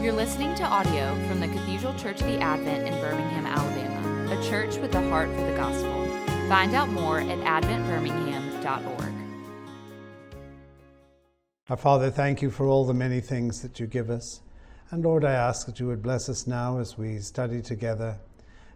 You're listening to audio from the Cathedral Church of the Advent in Birmingham, Alabama, a church with a heart for the gospel. Find out more at adventbirmingham.org. Our Father, thank you for all the many things that you give us. And Lord, I ask that you would bless us now as we study together.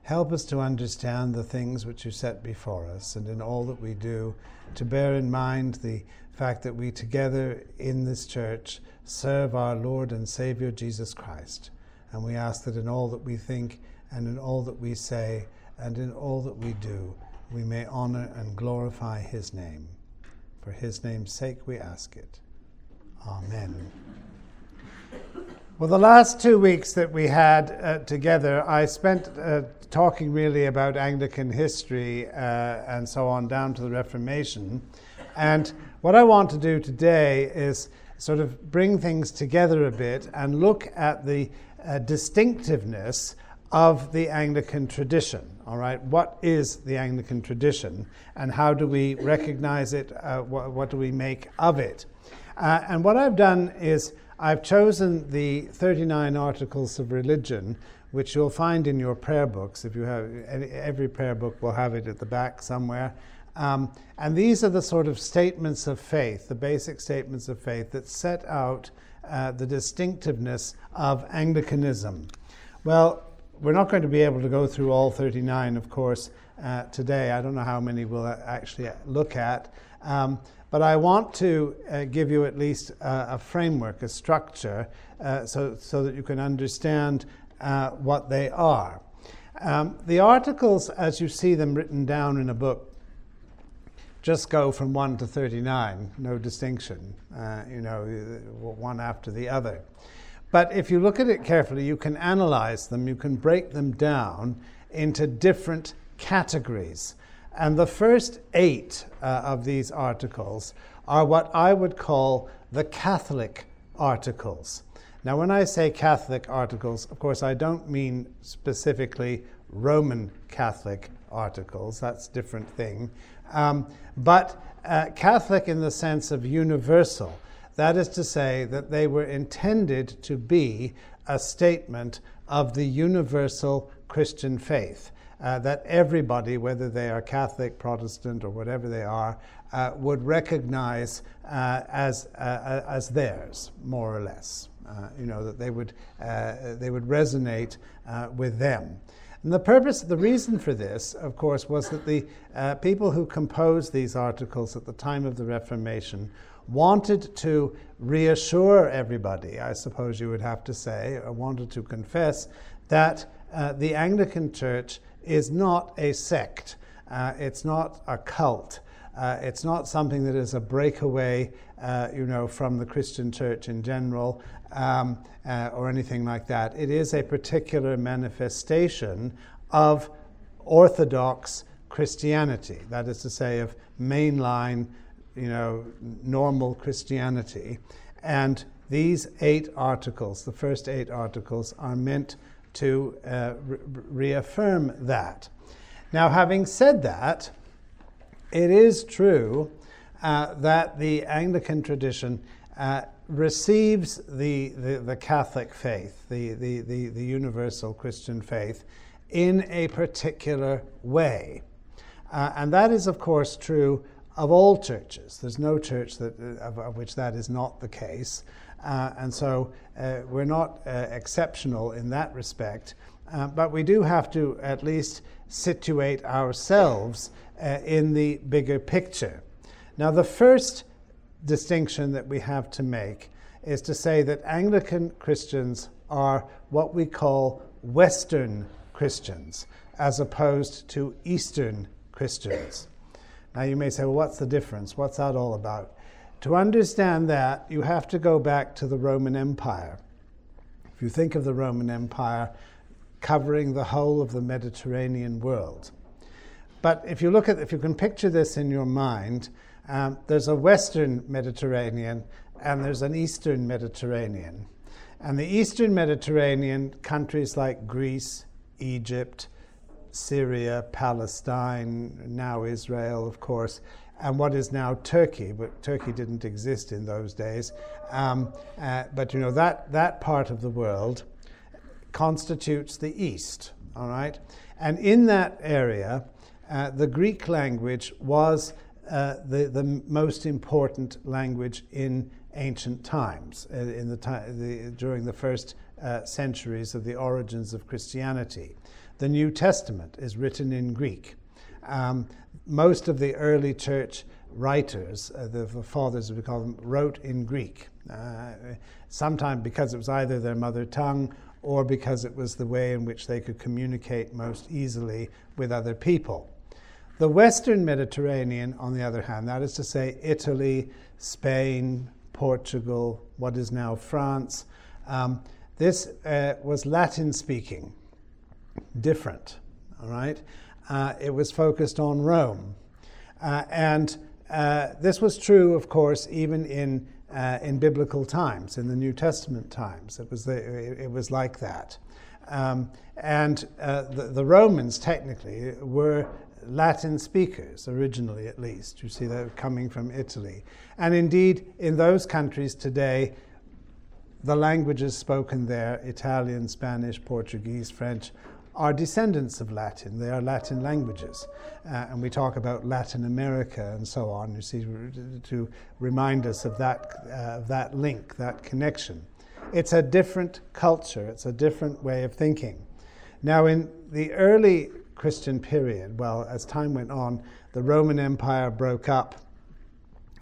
Help us to understand the things which you set before us, and in all that we do, to bear in mind the fact that we together in this church serve our Lord and Savior Jesus Christ. And we ask that in all that we think and in all that we say and in all that we do, we may honor and glorify his name. For his name's sake we ask it. Amen. Well, the last two weeks that we had uh, together, I spent uh, talking really about Anglican history uh, and so on down to the Reformation. And what I want to do today is sort of bring things together a bit and look at the uh, distinctiveness of the Anglican tradition. All right, what is the Anglican tradition and how do we recognize it? Uh, what, what, do we make of it? Uh, and what I've done is I've chosen the 39 articles of religion, which you'll find in your prayer books. If you have every prayer book will have it at the back somewhere. Um, and these are the sort of statements of faith, the basic statements of faith that set out uh, the distinctiveness of Anglicanism. Well, we're not going to be able to go through all 39, of course, uh, today. I don't know how many we'll actually look at. Um, but I want to uh, give you at least uh, a framework, a structure, uh, so, so that you can understand uh, what they are. Um, the articles, as you see them written down in a book, just go from 1 to 39, no distinction, uh, you know, one after the other. But if you look at it carefully, you can analyze them, you can break them down into different categories. And the first eight uh, of these articles are what I would call the Catholic articles. Now, when I say Catholic articles, of course, I don't mean specifically Roman Catholic articles, that's a different thing. Um, but uh, Catholic in the sense of universal. That is to say, that they were intended to be a statement of the universal Christian faith. Uh, that everybody, whether they are Catholic, Protestant, or whatever they are, uh, would recognize uh, as, uh, as theirs, more or less. Uh, you know, that they would, they would resonate with them. And the purpose, the reason for this, of course, was that the uh, people who composed these articles at the time of the Reformation wanted to reassure everybody, I suppose you would have to say, or wanted to confess that uh, the Anglican Church is not a sect, uh, it's not a cult. Uh, it's not something that is a breakaway, uh, you know, from the Christian church in general um, uh, or anything like that. It is a particular manifestation of Orthodox Christianity, that is to say, of mainline, you know, normal Christianity. And these eight articles, the first eight articles, are meant to uh, re- reaffirm that. Now, having said that, it is true uh, that the Anglican tradition uh, receives the, the, the, Catholic faith, the, the, the, the universal Christian faith, in a particular way. Uh, and that is, of course, true of all churches. There's no church that, uh, of, of which that is not the case. Uh, and so uh, we're not uh, exceptional in that respect. But we do have to at least situate ourselves in the bigger picture. Now, the first distinction that we have to make is to say that Anglican Christians are what we call Western Christians, as opposed to Eastern Christians. Now, you may say, well, what's the difference? What's that all about? To understand that, you have to go back to the Roman Empire. If you think of the Roman Empire covering the whole of the Mediterranean world. But if you look at, if you can picture this in your mind, um, there's a Western Mediterranean and there's an Eastern Mediterranean. And the Eastern Mediterranean, countries like Greece, Egypt, Syria, Palestine, now Israel, of course, and what is now Turkey, but Turkey didn't exist in those days. Um, uh, but you know that that part of the world constitutes the East. All right, and in that area, uh, the Greek language was uh, the the most important language in ancient times, uh, in the, the during the first uh, centuries of the origins of Christianity. The New Testament is written in Greek. Um, most of the early church writers, uh, the, the, fathers, as we call them, wrote in Greek. Uh, sometimes because it was either their mother tongue or because it was the way in which they could communicate most easily with other people. The Western Mediterranean, on the other hand, that is to say, Italy, Spain, Portugal, what is now France, um, this uh, was Latin speaking, different, all right? Uh, it was focused on Rome. Uh, and uh, this was true, of course, even in, uh, in biblical times, in the New Testament times. It was, the, it, it was like that. Um, and uh, the, the, Romans, technically, were Latin speakers, originally at least. You see, they're coming from Italy. And indeed, in those countries today, the languages spoken there Italian, Spanish, Portuguese, French are descendants of Latin. They are Latin languages. Uh, and we talk about Latin America and so on, you see, to remind us of that, uh, of that link, that connection. It's a different culture, it's a different way of thinking. Now, in the early Christian period, well, as time went on, the Roman Empire broke up.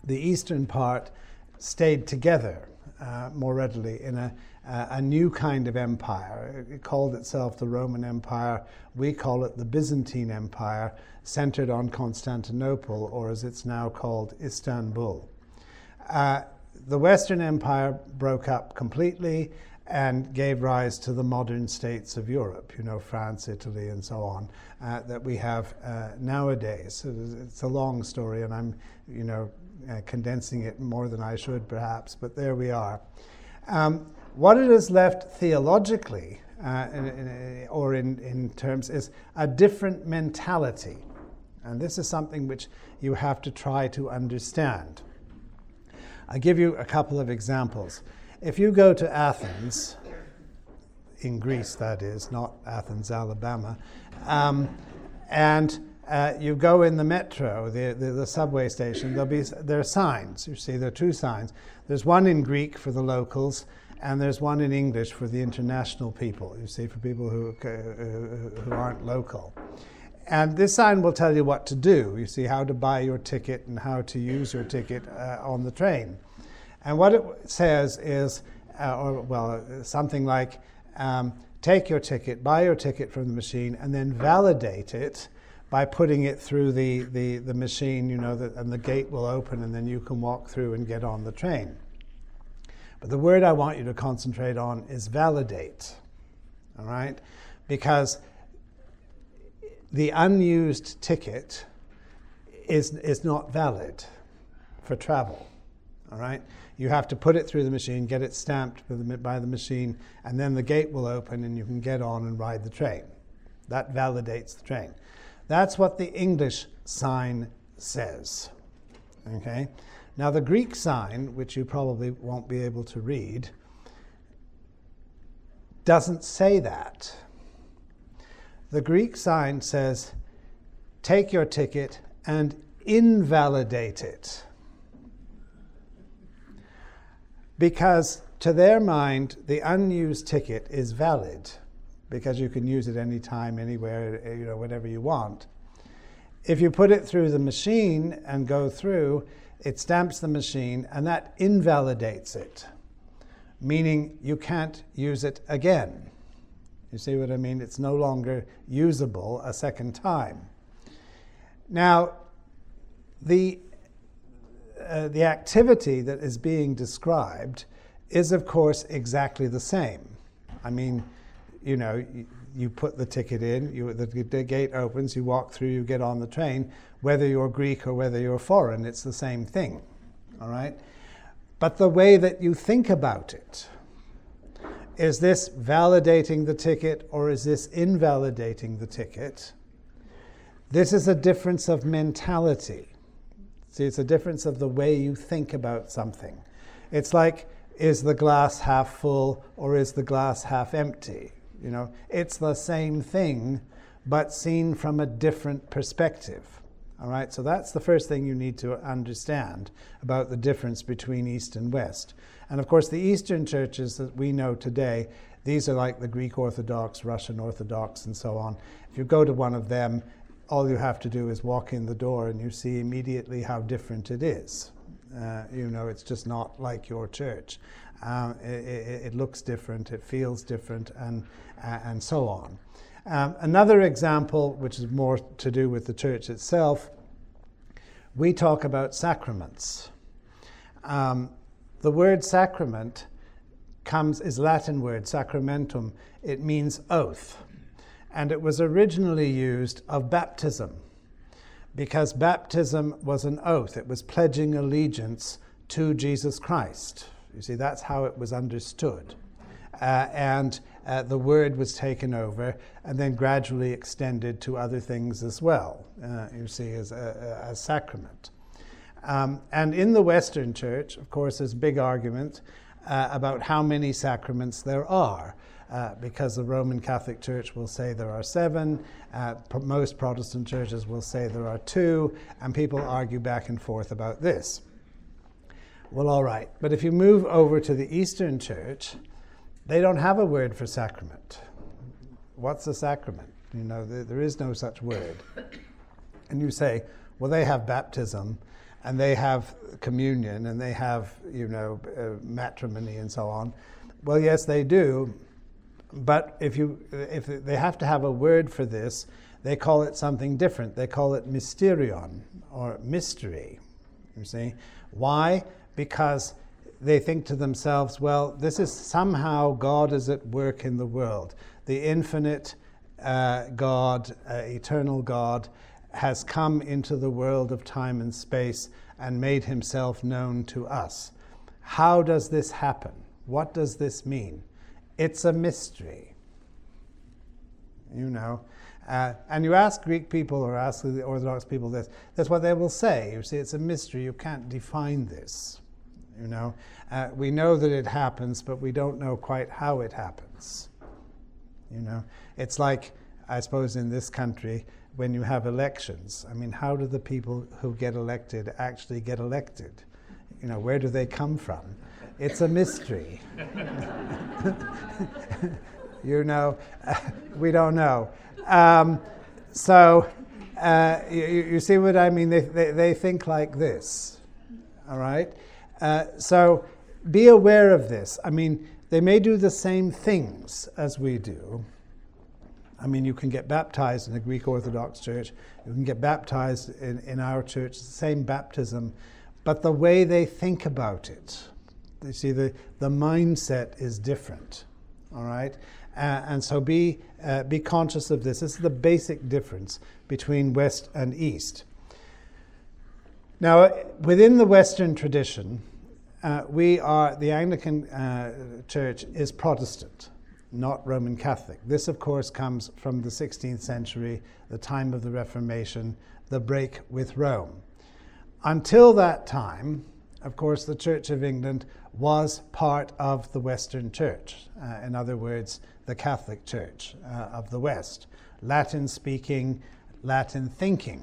The eastern part stayed together uh, more readily in a uh, a new kind of empire. It called itself the Roman Empire. We call it the Byzantine Empire, centered on Constantinople, or as it's now called, Istanbul. Uh, the Western Empire broke up completely and gave rise to the modern states of Europe, you know, France, Italy, and so on, uh, that we have uh, nowadays. It's a long story, and I'm, you know, uh, condensing it more than I should, perhaps, but there we are. Um, what it has left theologically, uh, in, in, or in, in terms, is a different mentality. And this is something which you have to try to understand. I'll give you a couple of examples. If you go to Athens, in Greece that is, not Athens, Alabama, um, and uh, you go in the metro, the, the, the, subway station, there'll be, there are signs. You see, there are two signs. There's one in Greek for the locals, and there's one in English for the international people, you see, for people who, uh, who aren't local. And this sign will tell you what to do. You see, how to buy your ticket and how to use your ticket uh, on the train. And what it says is, uh, or well, something like, um, take your ticket, buy your ticket from the machine, and then validate it by putting it through the, the, the machine, you know, that, and the gate will open, and then you can walk through and get on the train. But the word I want you to concentrate on is validate. All right? Because the unused ticket is, is not valid for travel. All right? You have to put it through the machine, get it stamped the, by the machine, and then the gate will open and you can get on and ride the train. That validates the train. That's what the English sign says. Okay? Now, the Greek sign, which you probably won't be able to read, doesn't say that. The Greek sign says, take your ticket and invalidate it. Because to their mind, the unused ticket is valid because you can use it anytime, anywhere, you know, whenever you want. If you put it through the machine and go through, it stamps the machine, and that invalidates it, meaning you can't use it again. You see what I mean? It's no longer usable a second time. Now, the, uh, the activity that is being described is, of course, exactly the same. I mean, you know, you put the ticket in, you, the, the, gate opens, you walk through, you get on the train. Whether you're Greek or whether you're foreign, it's the same thing. All right? But the way that you think about it is this validating the ticket or is this invalidating the ticket? This is a difference of mentality. See, it's a difference of the way you think about something. It's like, is the glass half full or is the glass half empty? You know, it's the same thing, but seen from a different perspective. All right, so that's the first thing you need to understand about the difference between East and West. And of course, the Eastern churches that we know today, these are like the Greek Orthodox, Russian Orthodox, and so on. If you go to one of them, all you have to do is walk in the door and you see immediately how different it is. Uh, you know, it's just not like your church. Um, it, it, looks different, it feels different, and, uh, and so on. Um, another example, which is more to do with the church itself, we talk about sacraments. Um, the word sacrament comes is Latin word sacramentum. It means oath, and it was originally used of baptism, because baptism was an oath. It was pledging allegiance to Jesus Christ. You see, that's how it was understood, uh, and uh, the word was taken over and then gradually extended to other things as well, uh, you see, as a, sacrament. Um, and in the Western Church, of course, there's big argument uh, about how many sacraments there are. Uh, because the Roman Catholic Church will say there are seven, uh, most Protestant churches will say there are two, and people argue back and forth about this. Well, all right, but if you move over to the Eastern Church, they don't have a word for sacrament. What's a sacrament? You know, there, there is no such word. And you say, well, they have baptism and they have communion and they have, you know, uh, matrimony and so on. Well, yes, they do. But if, you, if they have to have a word for this, they call it something different. They call it mysterion or mystery. You see? Why? Because they think to themselves, well, this is somehow God is at work in the world. The infinite uh, God, uh, eternal God, has come into the world of time and space and made himself known to us. How does this happen? What does this mean? It's a mystery. You know. Uh, and you ask Greek people or ask the Orthodox people this, that's what they will say. You see, it's a mystery. You can't define this. You know, uh, we know that it happens, but we don't know quite how it happens. You know, it's like I suppose in this country when you have elections. I mean, how do the people who get elected actually get elected? You know, where do they come from? It's a mystery. you know, uh, we don't know. Um, so, uh, you, you, see what I mean? They, they, they think like this, all right? Uh, so be aware of this. I mean, they may do the same things as we do. I mean, you can get baptized in the Greek Orthodox Church, you can get baptized in, in our church, the same baptism, but the way they think about it, you see, the, the mindset is different, all right? Uh, and so be, uh, be conscious of this. This is the basic difference between West and East. Now, within the Western tradition, uh, we are, the Anglican uh, Church is Protestant, not Roman Catholic. This, of course, comes from the 16th century, the time of the Reformation, the break with Rome. Until that time, of course, the Church of England was part of the Western Church, uh, in other words, the Catholic Church uh, of the West, Latin speaking, Latin thinking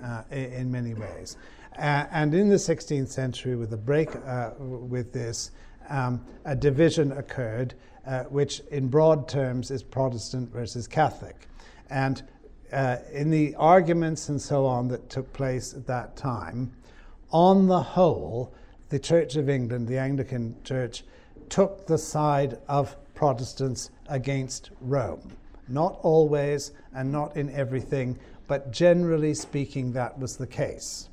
uh, in many ways. Uh, and in the 16th century, with the break uh, with this, um, a division occurred, uh, which in broad terms is Protestant versus Catholic. And uh, in the arguments and so on that took place at that time, on the whole, the Church of England, the Anglican Church, took the side of Protestants against Rome. Not always and not in everything, but generally speaking, that was the case.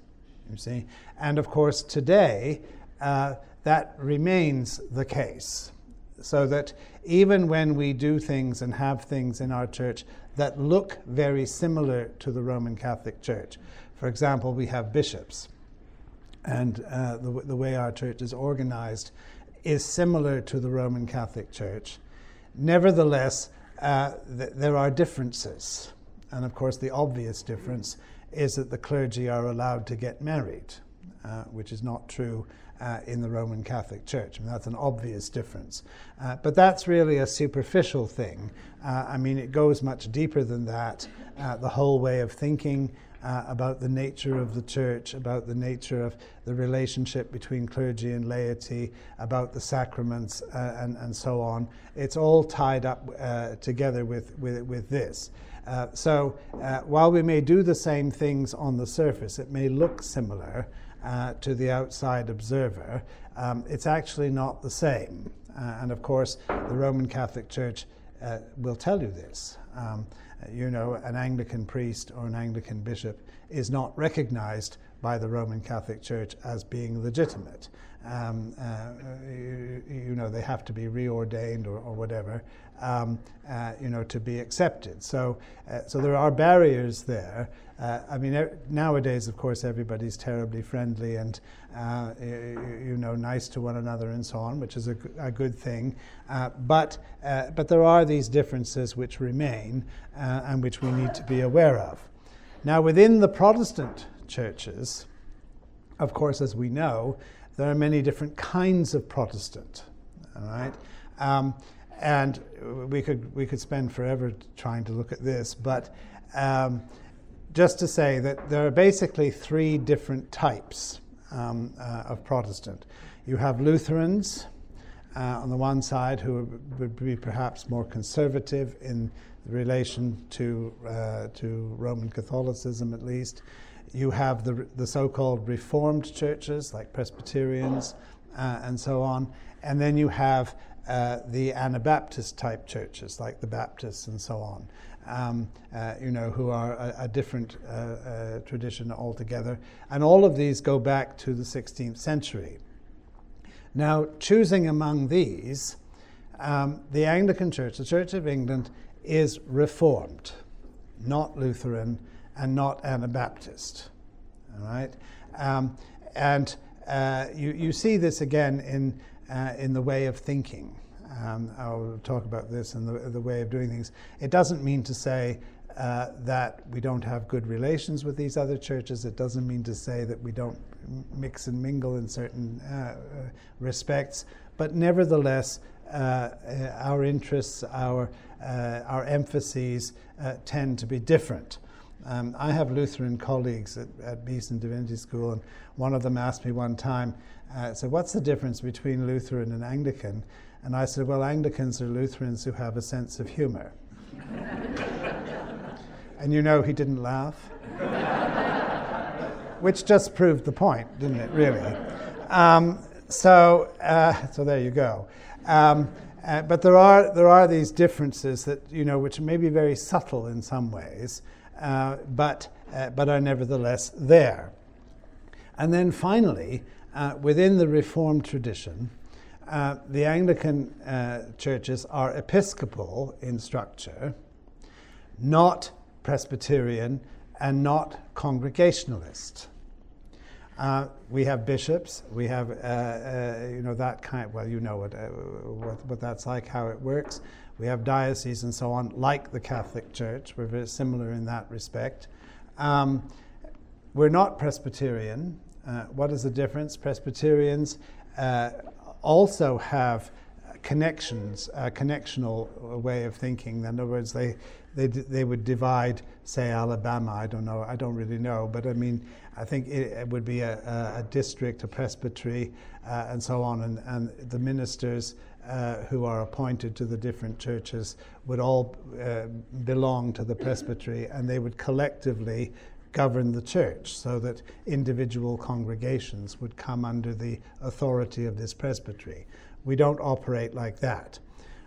You see? And of course, today, uh, that remains the case. So that even when we do things and have things in our church that look very similar to the Roman Catholic Church, for example, we have bishops, and uh, the, the way our church is organized is similar to the Roman Catholic Church. Nevertheless, uh, th- there are differences. And of course, the obvious difference is that the clergy are allowed to get married. uh, which is not true uh, in the Roman Catholic Church. I mean, that's an obvious difference. Uh, but that's really a superficial thing. Uh, I mean, it goes much deeper than that. Uh, the whole way of thinking uh, about the nature of the church, about the nature of the relationship between clergy and laity, about the sacraments, uh, and, and so on. It's all tied up together with, with, with this. Uh, so uh, while we may do the same things on the surface, it may look similar uh, to the outside observer. Um, it's actually not the same. Uh, and of course, the Roman Catholic Church uh, will tell you this. Um, you know, an Anglican priest or an Anglican bishop is not recognized by the Roman Catholic Church as being legitimate. Um, uh, you, you, know, they have to be reordained or, or whatever, um, uh, you know, to be accepted. So, uh, so there are barriers there. Uh, I mean, er, nowadays, of course, everybody's terribly friendly and, uh, you, you, know, nice to one another and so on, which is a, a good thing. Uh, but, but there are these differences which remain and which we need to be aware of. Now, within the Protestant churches, of course, as we know, there are many different kinds of Protestant. All right, um, and we could we could spend forever trying to look at this, but um, just to say that there are basically three different types um, uh, of Protestant. You have Lutherans uh, on the one side who would be perhaps more conservative in relation to uh, to Roman Catholicism, at least. You have the, the so called Reformed churches like Presbyterians uh, and so on. And then you have uh, the Anabaptist type churches like the Baptists and so on. Um, uh, you know, who are a, a different uh, uh, tradition altogether. And all of these go back to the 16th century. Now, choosing among these, um, the Anglican Church, the Church of England, is Reformed, not Lutheran, and not Anabaptist. All right? Um, and uh, you, you see this again in, uh, in the way of thinking. Um, I'll talk about this in the, the way of doing things. It doesn't mean to say uh, that we don't have good relations with these other churches. It doesn't mean to say that we don't mix and mingle in certain uh, respects. But nevertheless, uh, uh, our interests, our, our emphases tend to be different. Um, I have Lutheran colleagues at, at Beeson Divinity School, and one of them asked me one time, uh, so what's the difference between Lutheran and Anglican? And I said, well, Anglicans are Lutherans who have a sense of humor. and you know he didn't laugh. Which just proved the point, didn't it, really? Um, so, uh, so there you go. Um, uh, but there are, there are these differences that, you know, which may be very subtle in some ways, but, uh, but are nevertheless there. And then finally, uh, within the Reformed tradition, uh, the Anglican uh, churches are episcopal in structure, not Presbyterian, and not Congregationalist. Uh, we have bishops. We have, uh, uh, you know, that kind. Well, you know what, uh, what, what that's like, how it works. We have dioceses and so on, like the Catholic Church. We're very similar in that respect. Um, we're not Presbyterian. Uh, what is the difference? Presbyterians uh, also have connections, a connectional way of thinking. In other words, they, they, they would divide, say, Alabama. I don't know, I don't really know, but I mean, I think it, would be a, a, district, a presbytery, uh, and so on, and, and the ministers uh, who are appointed to the different churches would all uh, belong to the presbytery and they would collectively govern the church so that individual congregations would come under the authority of this presbytery. We don't operate like that.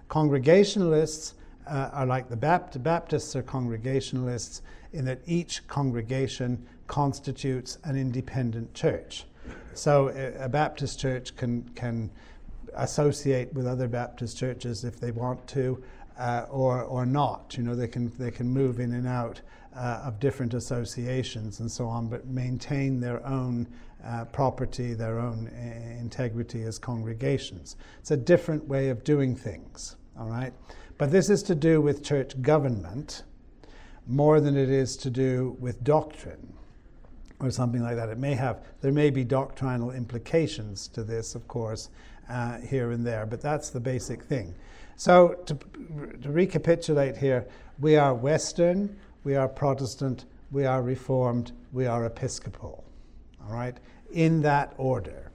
Congregationalists uh, are like the Bapt- Baptists are congregationalists in that each congregation constitutes an independent church. So a, Baptist church can, can associate with other Baptist churches if they want to, uh, or or not. You know, they can they can move in and out uh, of different associations and so on, but maintain their own uh, property, their own uh, integrity as congregations. It's a different way of doing things. All right, but this is to do with church government more than it is to do with doctrine. or something like that. It may have, there may be doctrinal implications to this, of course, uh, here and there, but that's the basic thing. So, to, to recapitulate here, we are Western, we are Protestant, we are Reformed, we are Episcopal. All right? In that order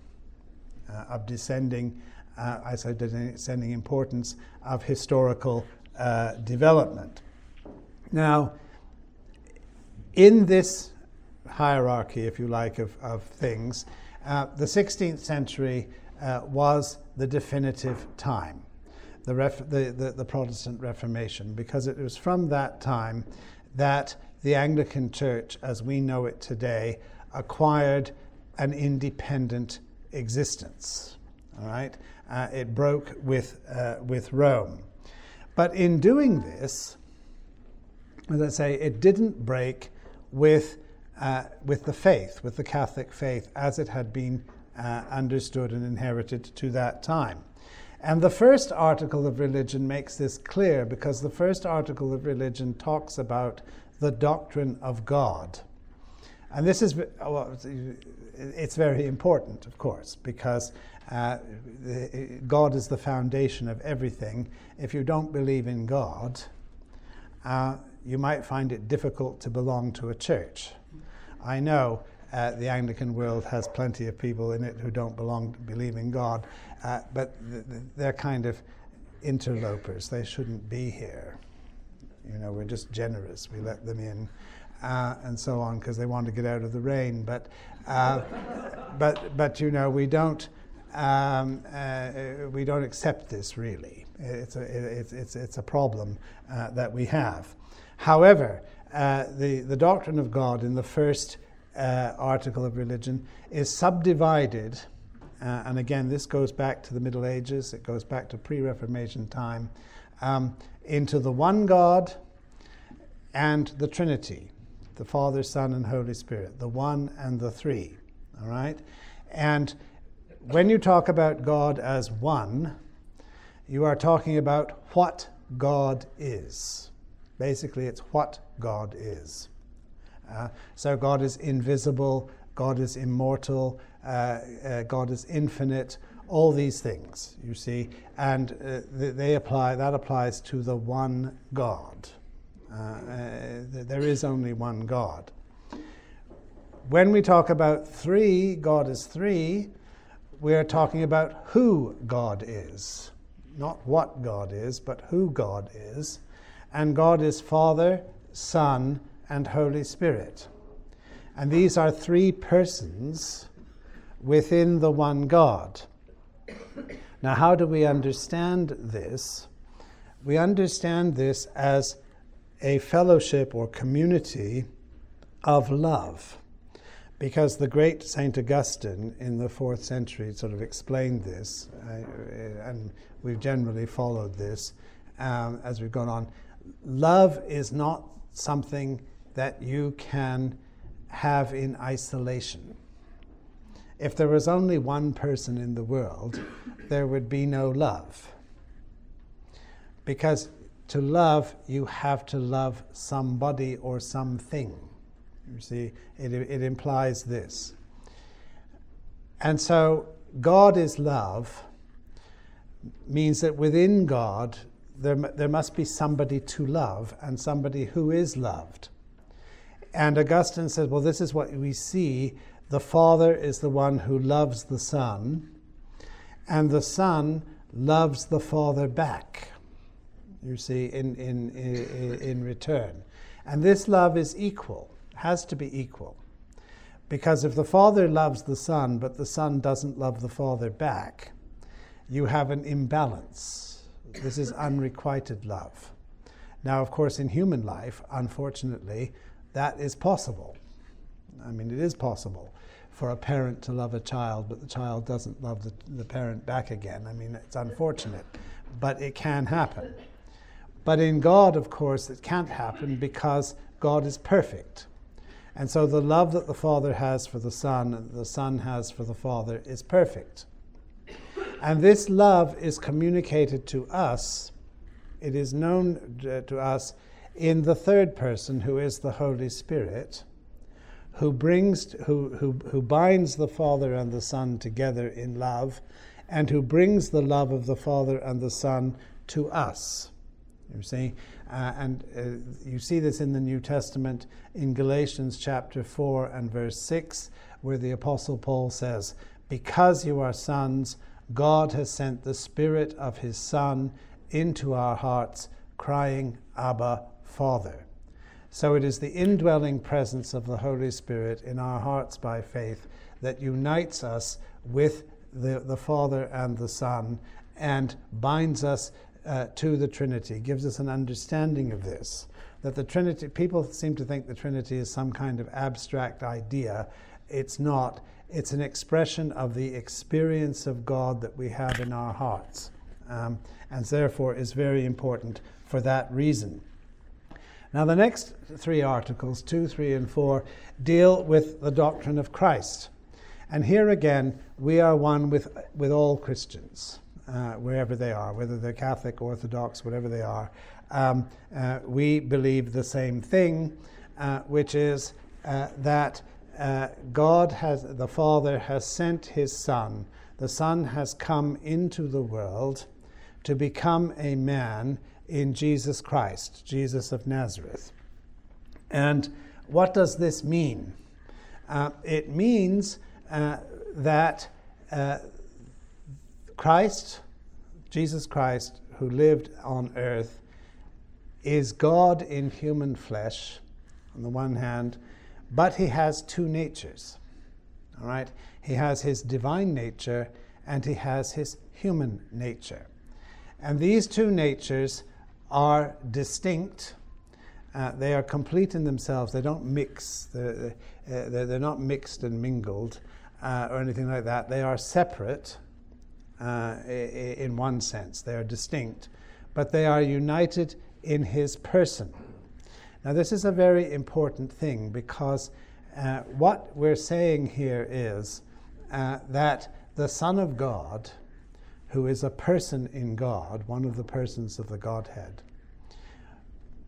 uh, of descending, uh, I said, descending importance of historical uh, development. Now, in this hierarchy, if you like, of, of things, uh, the 16th century uh, was the definitive time, the, ref- the, the, the, Protestant Reformation, because it was from that time that the Anglican Church, as we know it today, acquired an independent existence. All right? Uh, it broke with, uh, with Rome. But in doing this, as I say, it didn't break with uh, with the faith, with the Catholic faith as it had been uh, understood and inherited to that time. And the first article of religion makes this clear because the first article of religion talks about the doctrine of God. And this is, well, it's very important, of course, because uh, God is the foundation of everything. If you don't believe in God, uh, you might find it difficult to belong to a church. I know uh, the Anglican world has plenty of people in it who don't belong, believe in God, uh, but th- th- they're kind of interlopers. They shouldn't be here. You know, we're just generous. We let them in, uh, and so on, because they want to get out of the rain. But, uh, but, but you know, we don't. Um, uh, we don't accept this really. It's a, it's, it's, it's a problem uh, that we have. However, uh, the, the doctrine of God in the first uh, article of religion is subdivided, uh, and again, this goes back to the Middle Ages, it goes back to pre Reformation time, um, into the one God and the Trinity the Father, Son, and Holy Spirit, the one and the three. All right? And when you talk about God as one, you are talking about what God is. Basically, it's what God is. Uh, so God is invisible, God is immortal, uh, uh, God is infinite, all these things, you see, and uh, they apply, that applies to the one God. Uh, uh, there is only one God. When we talk about three, God is three, we are talking about who God is. Not what God is, but who God is and God is Father, Son, and Holy Spirit. And these are three persons within the one God. Now, how do we understand this? We understand this as a fellowship or community of love. Because the great St. Augustine in the fourth century sort of explained this, uh, and we've generally followed this um, as we've gone on love is not something that you can have in isolation. If there was only one person in the world, there would be no love. Because to love, you have to love somebody or something. You see, it, it implies this. And so, God is love means that within God, there, there must be somebody to love and somebody who is loved. And Augustine says, well, this is what we see. The Father is the one who loves the Son, and the Son loves the Father back, you see, in, in, in, in return. And this love is equal, has to be equal. Because if the Father loves the Son, but the Son doesn't love the Father back, you have an imbalance this is unrequited love. Now, of course, in human life, unfortunately, that is possible. I mean, it is possible for a parent to love a child, but the child doesn't love the, the parent back again. I mean, it's unfortunate, but it can happen. But in God, of course, it can't happen because God is perfect. And so the love that the Father has for the Son and the Son has for the Father is perfect. And this love is communicated to us, it is known to us in the third person, who is the Holy Spirit, who brings who, who, who binds the Father and the Son together in love, and who brings the love of the Father and the Son to us. You see, uh, and uh, you see this in the New Testament in Galatians chapter four and verse six, where the Apostle Paul says, "Because you are sons, God has sent the Spirit of His Son into our hearts, crying, Abba, Father." So it is the indwelling presence of the Holy Spirit in our hearts by faith that unites us with the, the Father and the Son and binds us uh, to the Trinity, gives us an understanding of this. That the Trinity, people seem to think the Trinity is some kind of abstract idea. It's not. It's an expression of the experience of God that we have in our hearts, um, and therefore is very important for that reason. Now, the next three articles, 2, 3, and 4, deal with the doctrine of Christ. And here again, we are one with, with all Christians, uh, wherever they are, whether they're Catholic, Orthodox, whatever they are. Um, uh, we believe the same thing, uh, which is uh, that uh, God has, the Father has sent his Son. The Son has come into the world to become a man in Jesus Christ, Jesus of Nazareth. And what does this mean? Uh, it means uh, that uh, Christ, Jesus Christ, who lived on earth, is God in human flesh, on the one hand, but he has two natures. All right? He has his divine nature and he has his human nature. And these two natures are distinct. Uh, they are complete in themselves. They don't mix. They're, they're, not mixed and mingled uh, or anything like that. They are separate uh, in one sense. They are distinct, but they are united in his person. Now, this is a very important thing because uh, what we're saying here is uh, that the Son of God who is a person in God, one of the persons of the Godhead,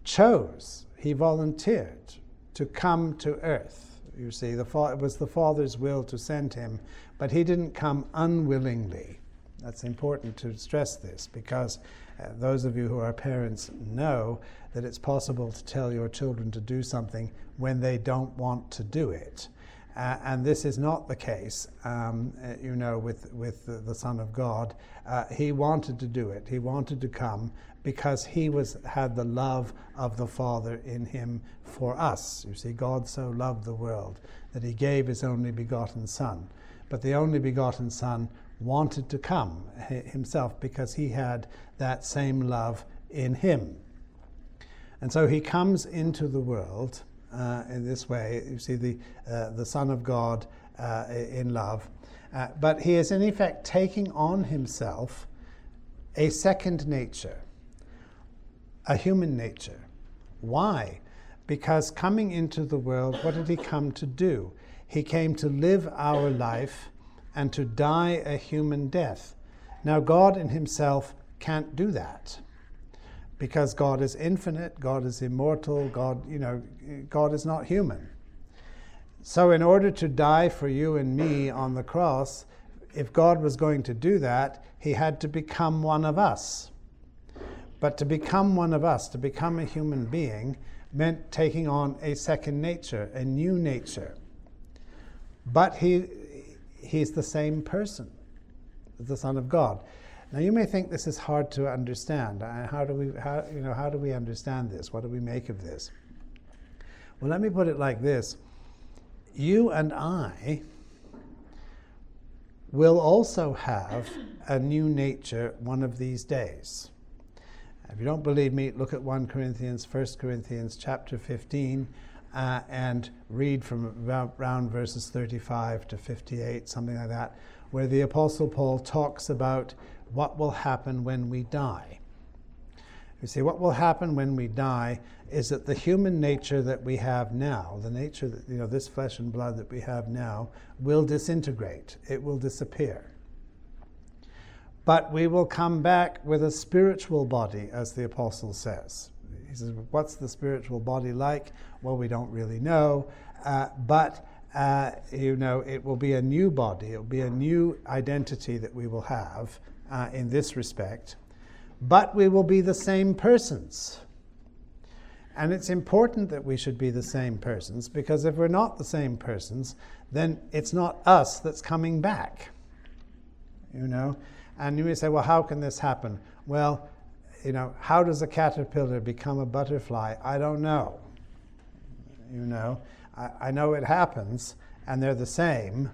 chose, he volunteered to come to earth. You see, the fa- it was the Father's will to send him, but he didn't come unwillingly. That's important to stress this because uh, those of you who are parents know that it's possible to tell your children to do something when they don't want to do it. Uh, and this is not the case, um, uh, you know, with, with the, the Son of God. Uh, he wanted to do it. He wanted to come because he was, had the love of the Father in him for us. You see, God so loved the world that he gave his only begotten Son. But the only begotten Son wanted to come himself because he had that same love in him. And so he comes into the world uh, in this way. You see the, uh, the Son of God uh, in love. Uh, but he is in effect taking on himself a second nature, a human nature. Why? Because coming into the world, what did he come to do? He came to live our life and to die a human death. Now, God in himself can't do that because God is infinite, God is immortal, God, you know, God is not human. So, in order to die for you and me on the cross, if God was going to do that, he had to become one of us. But to become one of us, to become a human being, meant taking on a second nature, a new nature. But he, he's the same person, the Son of God. Now you may think this is hard to understand. Uh, how do we, how, you know, how do we understand this? What do we make of this? Well, let me put it like this: You and I will also have a new nature one of these days. If you don't believe me, look at 1 Corinthians, 1 Corinthians chapter 15, uh, and read from around verses 35 to 58, something like that, where the Apostle Paul talks about what will happen when we die. You see, what will happen when we die is that the human nature that we have now, the nature that, you know, this flesh and blood that we have now, will disintegrate. It will disappear. But we will come back with a spiritual body, as the apostle says. He says, What's the spiritual body like? Well, we don't really know. uh, but uh, you know, it will be a new body, it will be a new identity that we will have uh, in this respect, but we will be the same persons. And it's important that we should be the same persons because if we're not the same persons, then it's not us that's coming back. You know? And you may say, well, how can this happen? Well, you know, how does a caterpillar become a butterfly? I don't know. You know, I, I know it happens and they're the same,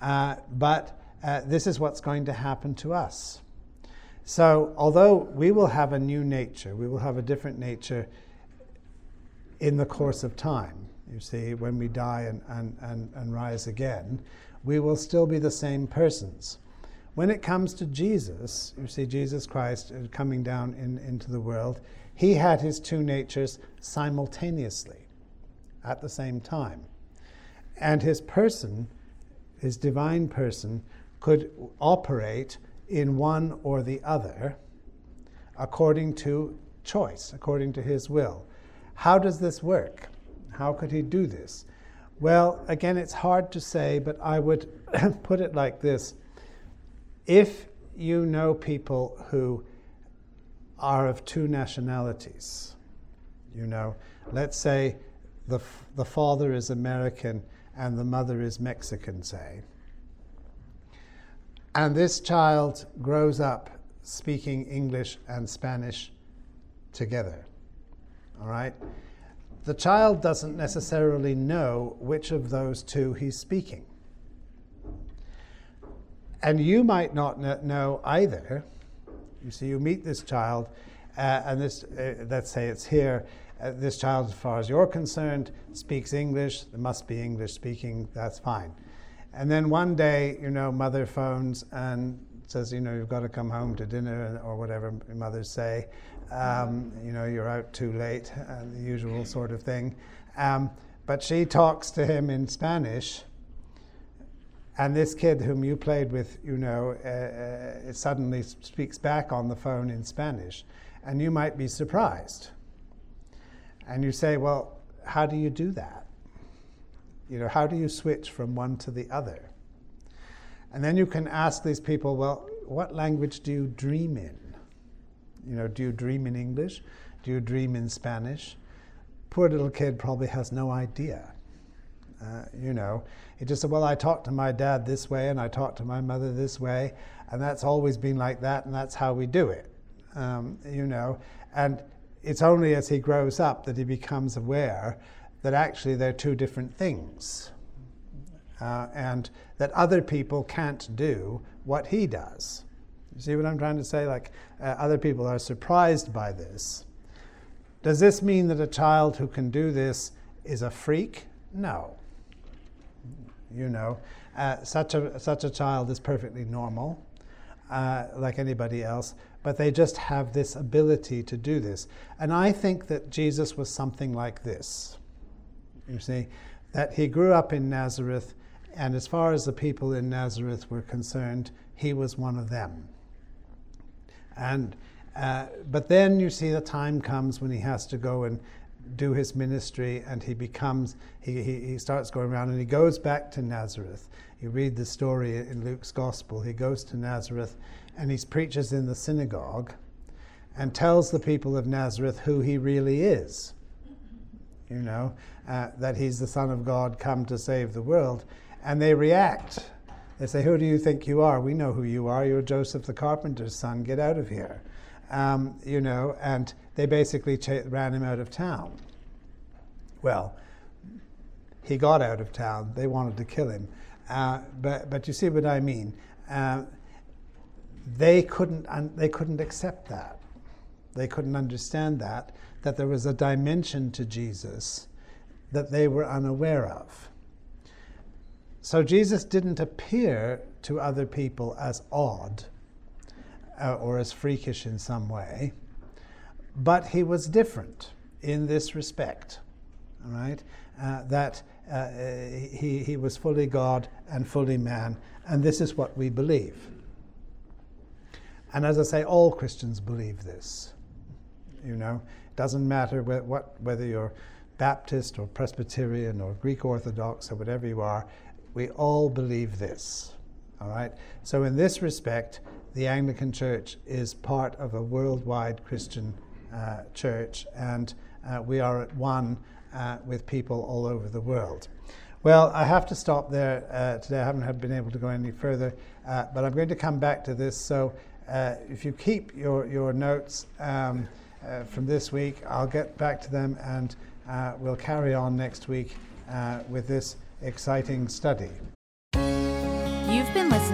uh, but uh, this is what's going to happen to us. So, although we will have a new nature, we will have a different nature in the course of time. You see, when we die and, and, and, and rise again, we will still be the same persons. When it comes to Jesus, you see, Jesus Christ coming down in, into the world, he had his two natures simultaneously at the same time. And his person, his divine person, could operate in one or the other according to choice, according to his will. How does this work? How could he do this? Well, again, it's hard to say, but I would put it like this. If you know people who are of two nationalities, you know, let's say the, the father is American and the mother is Mexican, say. And this child grows up speaking English and Spanish together. All right? The child doesn't necessarily know which of those two he's speaking. And you might not know either. You see, you meet this child, uh, and this, uh, let's say it's here, uh, this child, as far as you're concerned, speaks English. There must be English speaking. That's fine. And then one day, you know, mother phones and says, you know, you've got to come home to dinner or whatever mothers say. Um, you know, you're out too late, the usual sort of thing. Um, but she talks to him in Spanish. And this kid whom you played with, you know, uh, uh, suddenly speaks back on the phone in Spanish. And you might be surprised and you say, well, how do you do that? You know, how do you switch from one to the other? And then you can ask these people, well, what language do you dream in? You know, do you dream in English? Do you dream in Spanish? Poor little kid probably has no idea. Uh, you know, he just said, Well, I talked to my dad this way and I talked to my mother this way, and that's always been like that, and that's how we do it. Um, you know, and it's only as he grows up that he becomes aware that actually they're two different things. Uh, and that other people can't do what he does. You see what I'm trying to say? Like, uh, other people are surprised by this. Does this mean that a child who can do this is a freak? No. You know, uh, such, a, such a child is perfectly normal, uh, like anybody else but they just have this ability to do this. And I think that Jesus was something like this. You see, that he grew up in Nazareth, and as far as the people in Nazareth were concerned, he was one of them. And uh, but then you see the time comes when he has to go and do his ministry, and he becomes he, he, he starts going around, and he goes back to Nazareth. You read the story in Luke's Gospel. He goes to Nazareth, and he preaches in the synagogue and tells the people of Nazareth who he really is. You know, uh, that he's the Son of God come to save the world. And they react. They say, Who do you think you are? We know who you are. You're Joseph the carpenter's son. Get out of here. Um, you know, and they basically ch- ran him out of town. Well, he got out of town. They wanted to kill him. Uh, but, but you see what I mean. Uh, they couldn't, un- they couldn't accept that. They couldn't understand that, that there was a dimension to Jesus that they were unaware of. So Jesus didn't appear to other people as odd uh, or as freakish in some way, but he was different in this respect. Right, uh, that uh, he, he was fully God and fully man, and this is what we believe. And as I say, all Christians believe this. You know, it doesn't matter what, whether you're Baptist or Presbyterian or Greek Orthodox or whatever you are, we all believe this. All right? So, in this respect, the Anglican Church is part of a worldwide Christian uh, church, and uh, we are at one uh, with people all over the world. Well, I have to stop there uh, today. I haven't been able to go any further, uh, but I'm going to come back to this. So, uh, if you keep your, your notes um, from this week, I'll get back to them and we'll carry on next week with this exciting study.